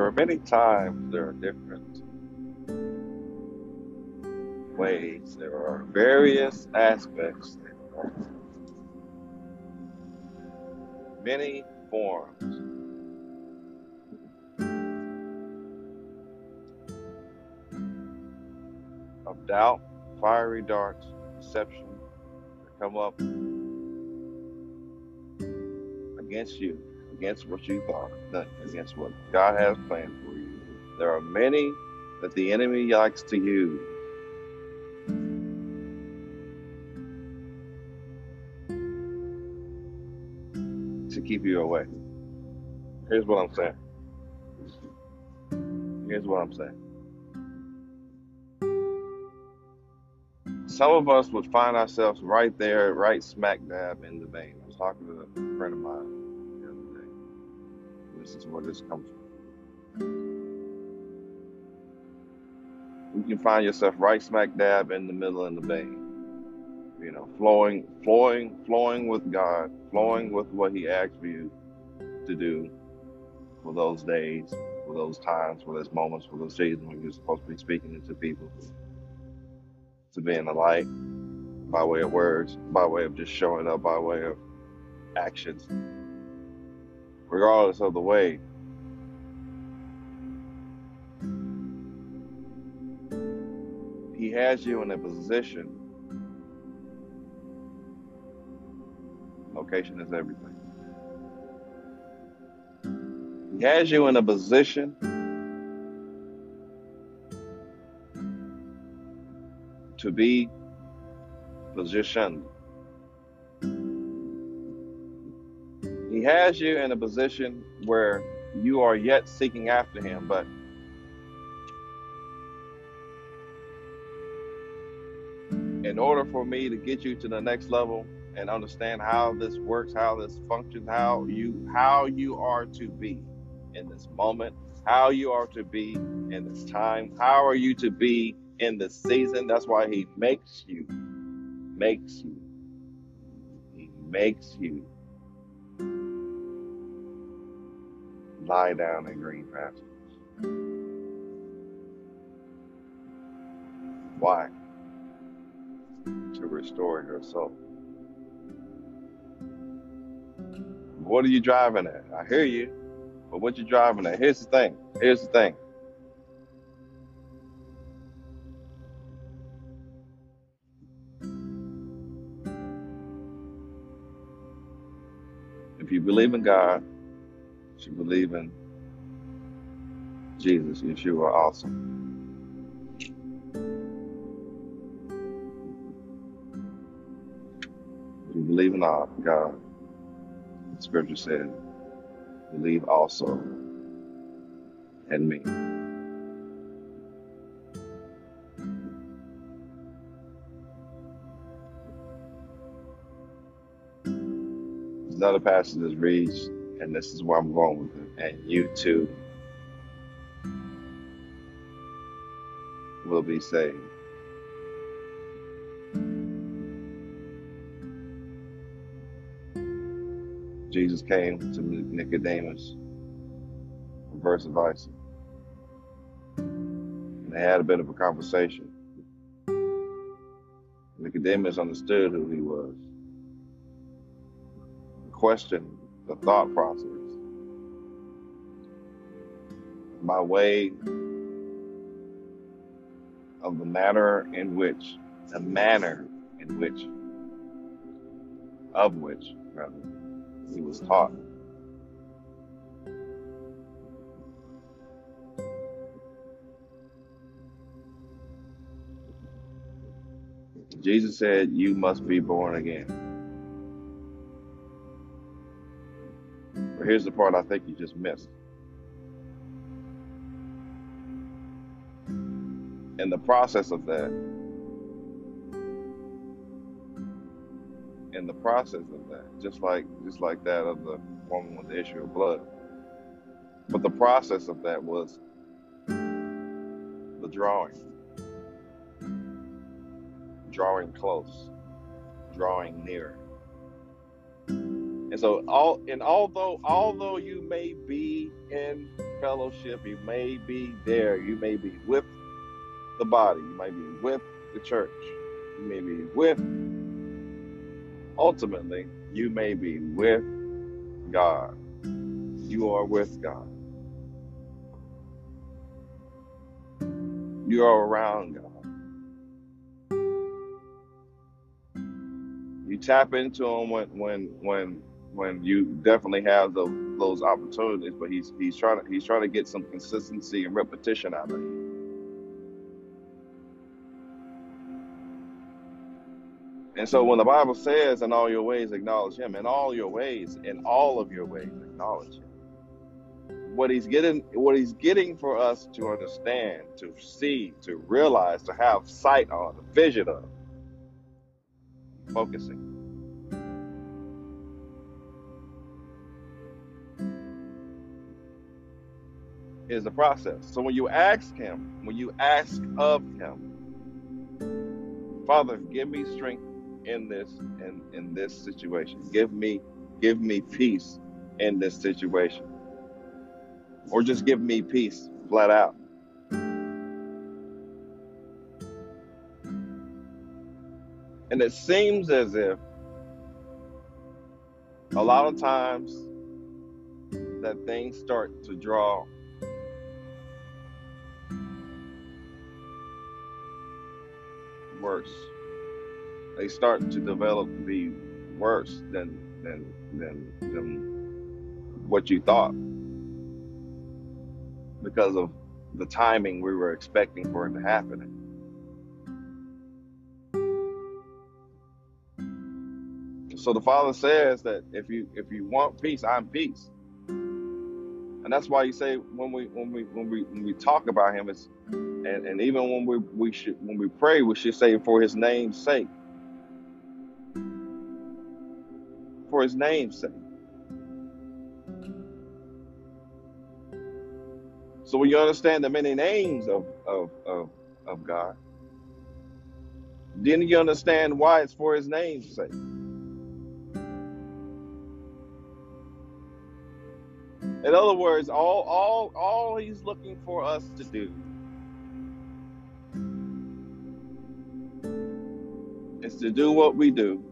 There are many times, there are different ways, there are various aspects, many forms. Of doubt, fiery darts, deception that come up against you, against what you thought, not against what God has planned for you. There are many that the enemy likes to use to keep you away. Here's what I'm saying. Here's what I'm saying. Some of us would find ourselves right there, right smack dab in the vein. I was talking to a friend of mine. This is where this comes from. You can find yourself right smack dab in the middle in the vein. You know, flowing, flowing, flowing with God, flowing with what He asked for you to do for those days, for those times, for those moments, for those seasons when you're supposed to be speaking into people, to be in the light by way of words, by way of just showing up, by way of actions, regardless of the way. He has you in a position. Location is everything. He has you in a position to be positioned. He has you in a position where you are yet seeking after him, but in order for me to get you to the next level and understand how this works, how this functions, how you how you are to be in this moment, how you are to be in this time, how are you to be in this season. That's why he makes you, makes you, he makes you lie down in green pastures. Why? To restore your soul. What are you driving at? I hear you, but what you driving at? Here's the thing. Here's the thing. If you believe in God, you believe in Jesus, Yeshua. If you believe in our God, the scripture said, believe also in me. Another passage that reads, and this is where I'm going with it, and you too will be saved. Jesus came to Nicodemus verse of and they had a bit of a conversation. Nicodemus understood who he was, questioned the thought process by way of the manner in which, the manner in which, of which, rather, he was taught. Jesus said, You must be born again. Here's the part I think you just missed. In the process of that, in the process of that, just like just like that of the woman with the issue of blood. But the process of that was the drawing, drawing close, drawing near. And so all and although although you may be in fellowship. You may be there. You may be with the body. You might be with the church. You may be with, ultimately, you may be with God. You are with God. You are around God. You tap into Him when when when when you definitely have those those opportunities, but he's he's trying to he's trying to get some consistency and repetition out of you. And so when the Bible says, "In all your ways acknowledge Him," in all your ways, in all of your ways acknowledge Him. What He's getting, what He's getting for us to understand, to see, to realize, to have sight on, a vision of, focusing. Is the process. So when you ask Him, when you ask of Him, Father, give me strength in this in in this situation. Give me give me peace in this situation, or just give me peace flat out. And it seems as if a lot of times that things start to draw worse. They start to develop to be worse than than than than what you thought because of the timing we were expecting for it to happen. So the Father says that if you if you want peace, I'm peace. And that's why you say when we when we when we when we talk about him, it's and, and even when we we should when we pray, we should say for his name's sake. For his name's sake. So when you understand the many names of of of, of God, then you understand why it's for his name's sake. In other words, all all all he's looking for us to do is to do what we do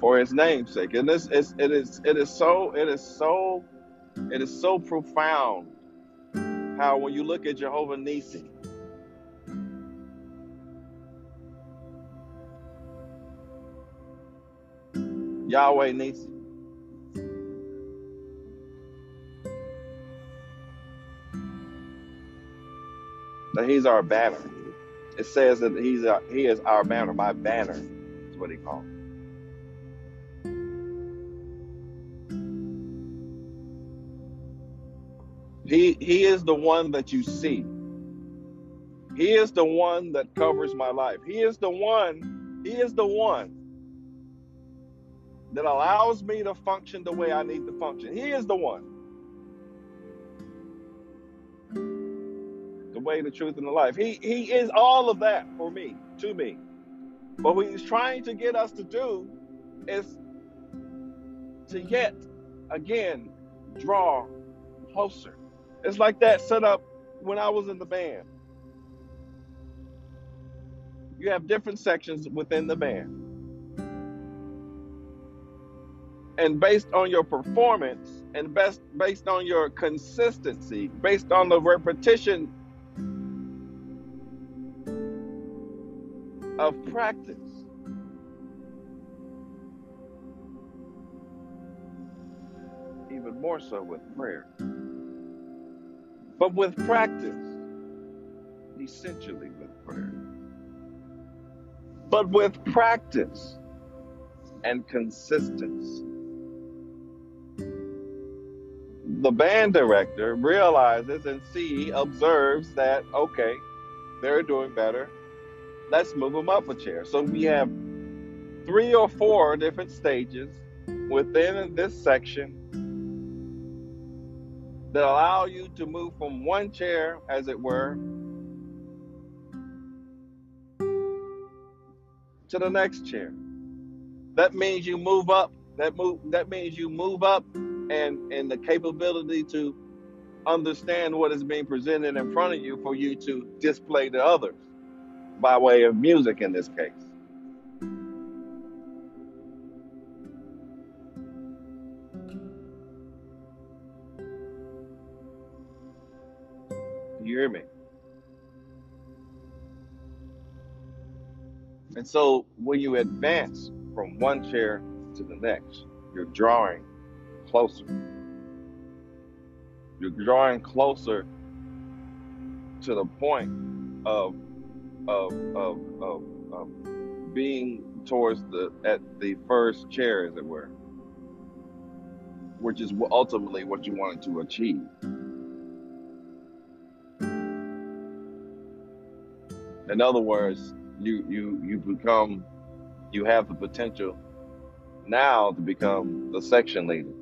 for his name's sake. And this is it is it is so it is so it is so profound how when you look at Jehovah Nisi, Yahweh Nisi, that he's our banner. It says that he's our, he is our banner. My banner is what he called. He he is the one that you see. He is the one that covers my life. He is the one. He is the one that allows me to function the way I need to function. He is the one. The way, the truth, and the life. He he is all of that for me, to me. But what he's trying to get us to do is to yet again draw closer. It's like that set up when I was in the band. You have different sections within the band. And based on your performance and best based on your consistency, based on the repetition of practice, even more so with prayer. But with practice, essentially with prayer. But with practice and consistency. The band director realizes and see, observes that, okay, they're doing better. Let's move them up a chair. So we have three or four different stages within this section that allow you to move from one chair, as it were, to the next chair. That means you move up. That move. That means you move up and and the capability to understand what is being presented in front of you for you to display to others by way of music in this case. You hear me? And so when you advance from one chair to the next, you're drawing closer. You're drawing closer to the point of of of of, of being towards the at the first chair, as it were, which is ultimately what you wanted to achieve. In other words, you you you become you have the potential now to become the section leader.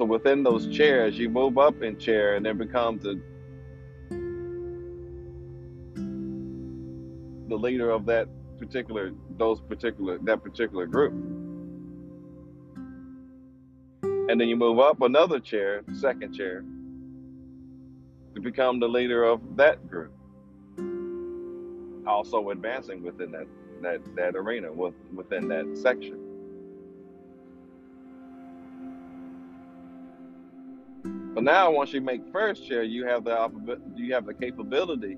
So within those chairs, you move up in chair and then become the the leader of that particular those particular that particular group. And then you move up another chair, second chair, to become the leader of that group. Also advancing within that that, that arena, with, within that section. But now, once you make first chair, you have the you have the capability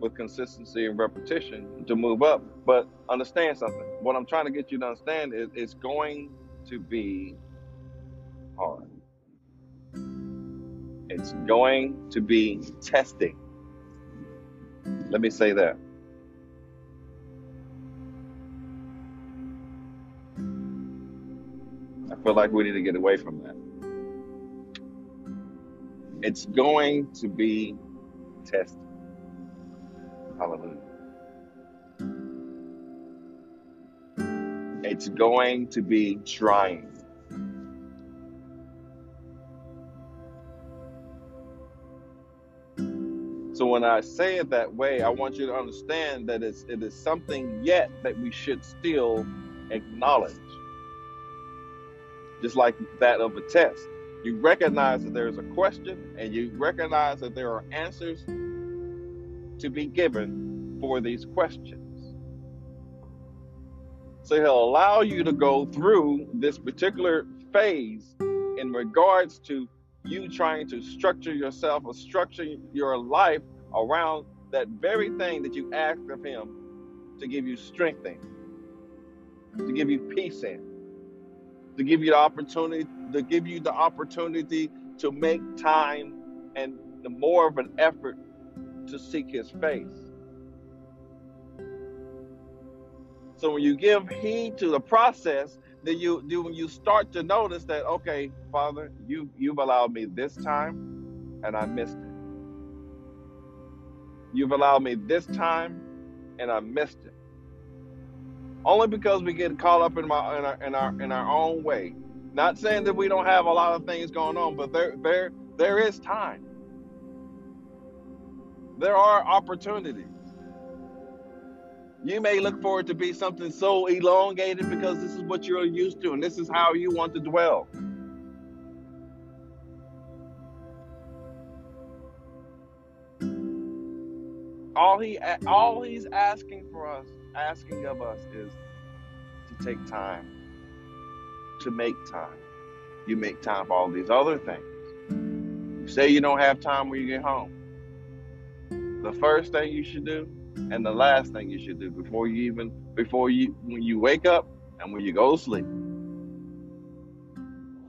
with consistency and repetition to move up. But understand something. What I'm trying to get you to understand is it's going to be hard. It's going to be testing. Let me say that. I feel like we need to get away from that. It's going to be tested. Hallelujah. It's going to be trying. So when I say it that way, I want you to understand that it's, it is something yet that we should still acknowledge. Just like that of a test. You recognize that there's a question and you recognize that there are answers to be given for these questions. So he'll allow you to go through this particular phase in regards to you trying to structure yourself or structure your life around that very thing that you asked of him to give you strength in, to give you peace in to give you the opportunity to give you the opportunity to make time and the more of an effort to seek his face. So when you give heed to the process, then you do when you start to notice that okay, Father, you you've allowed me this time and I missed it. You've allowed me this time and I missed it only because we get caught up in, my, in, our, in our in our own way. Not saying that we don't have a lot of things going on, but there there there is time. There are opportunities. You may look for it to be something so elongated because this is what you're used to and this is how you want to dwell. All he all he's asking for us asking of us is to take time, to make time. You make time for all these other things. You say you don't have time when you get home. The first thing you should do and the last thing you should do before you even before you when you wake up and when you go to sleep.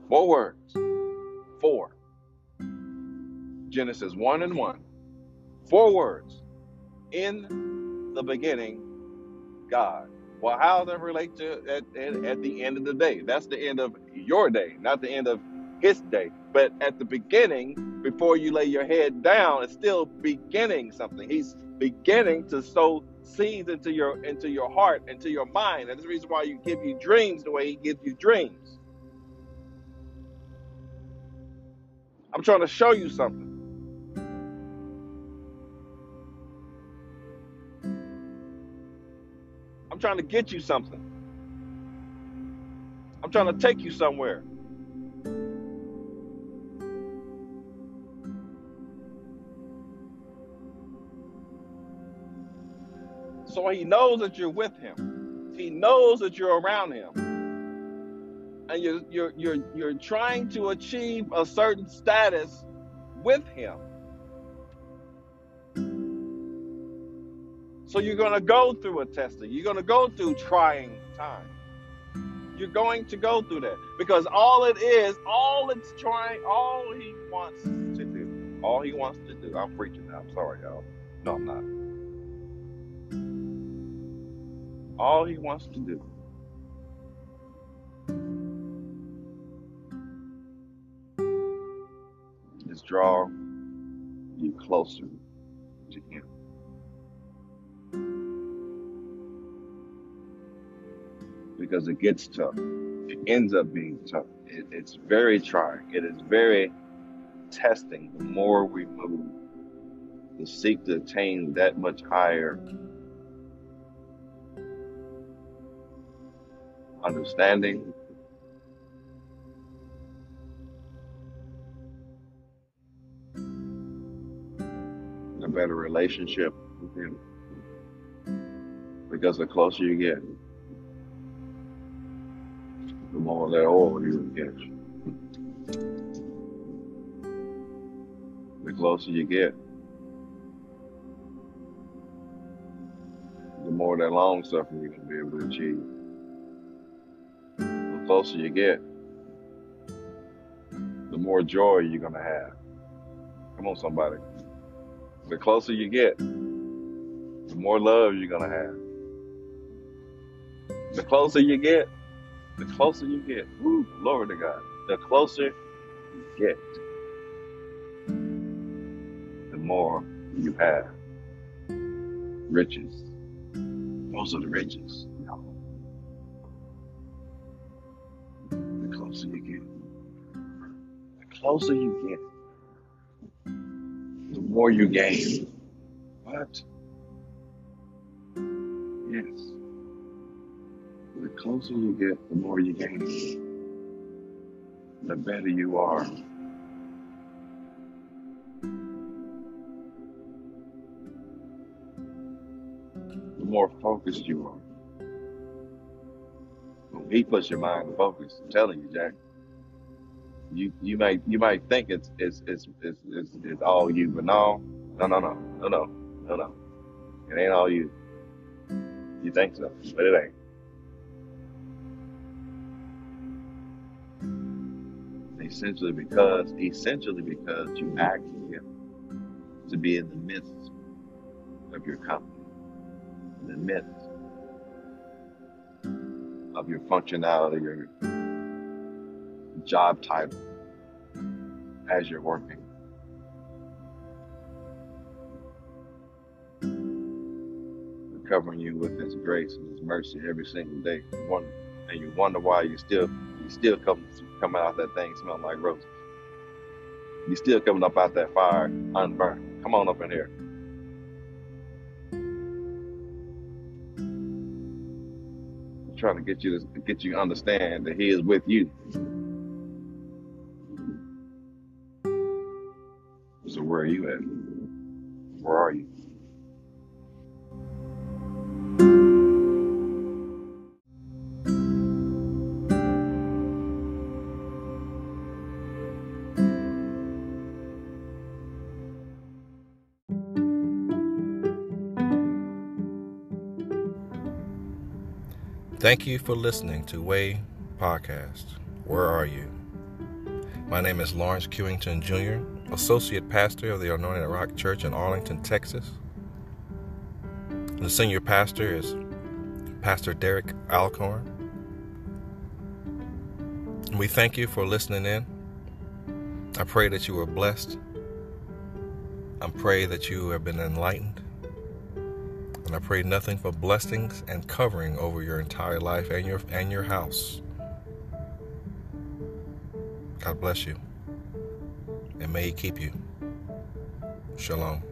Four words. Four. Genesis 1 and 1. Four words. In the beginning, God. Well, how does that relate to at, at, at the end of the day? That's the end of your day, not the end of his day. But at the beginning, before you lay your head down, it's still beginning something. He's beginning to sow seeds into your into your heart, into your mind. And that's the reason why you give you dreams the way he gives you dreams. I'm trying to show you something. Trying to get you something. I'm trying to take you somewhere. So he knows that you're with him. He knows that you're around him. And you're you're you're you're trying to achieve a certain status with him. So you're going to go through a testing. You're going to go through trying time. You're going to go through that because all it is, all it's trying, all he wants to do, all he wants to do. I'm preaching now. I'm sorry, y'all. No, I'm not. All he wants to do is draw you closer to him. Because it gets tough. It ends up being tough. It, it's very trying. It is very testing. The more we move to seek to attain that much higher understanding, a better relationship with Him. Because the closer you get, the more that oil you get. The closer you get, the more that long suffering you're to be able to achieve. The closer you get, the more joy you're going to have. Come on, somebody. The closer you get, the more love you're going to have. The closer you get, the closer you get, woo, glory to God, the closer you get, the more you have riches. Those are the riches. The closer you get, the closer you get, the more you gain. What? Yes. Closer you get, the more you gain. The better you are. The more focused you are. When he puts your mind to focus, I'm telling you, Jack. You you might you might think it's it's it's it's, it's, it's all you, but no, no, no, no, no, no, no, no. It ain't all you. You think so, but it ain't. Essentially because essentially because you him to be in the midst of your company, in the midst of your functionality, your job title as you're working. Covering you with His grace and His mercy every single day, and you wonder why you're still you still come coming out that thing smelling like roses. You still coming up out that fire unburned. Come on up in here. I'm trying to get you to get you to understand that He is with you. So where are you at? Where are you? Thank you for listening to Way Podcast. Where are you? My name is Lawrence Cuington Jr., Associate Pastor of the Anointed Rock Church in Arlington, Texas. The senior pastor is Pastor Derek Alcorn. We thank you for listening in. I pray that you are blessed. I pray that you have been enlightened. And I pray nothing but blessings and covering over your entire life and your and your house. God bless you. And may he keep you. Shalom.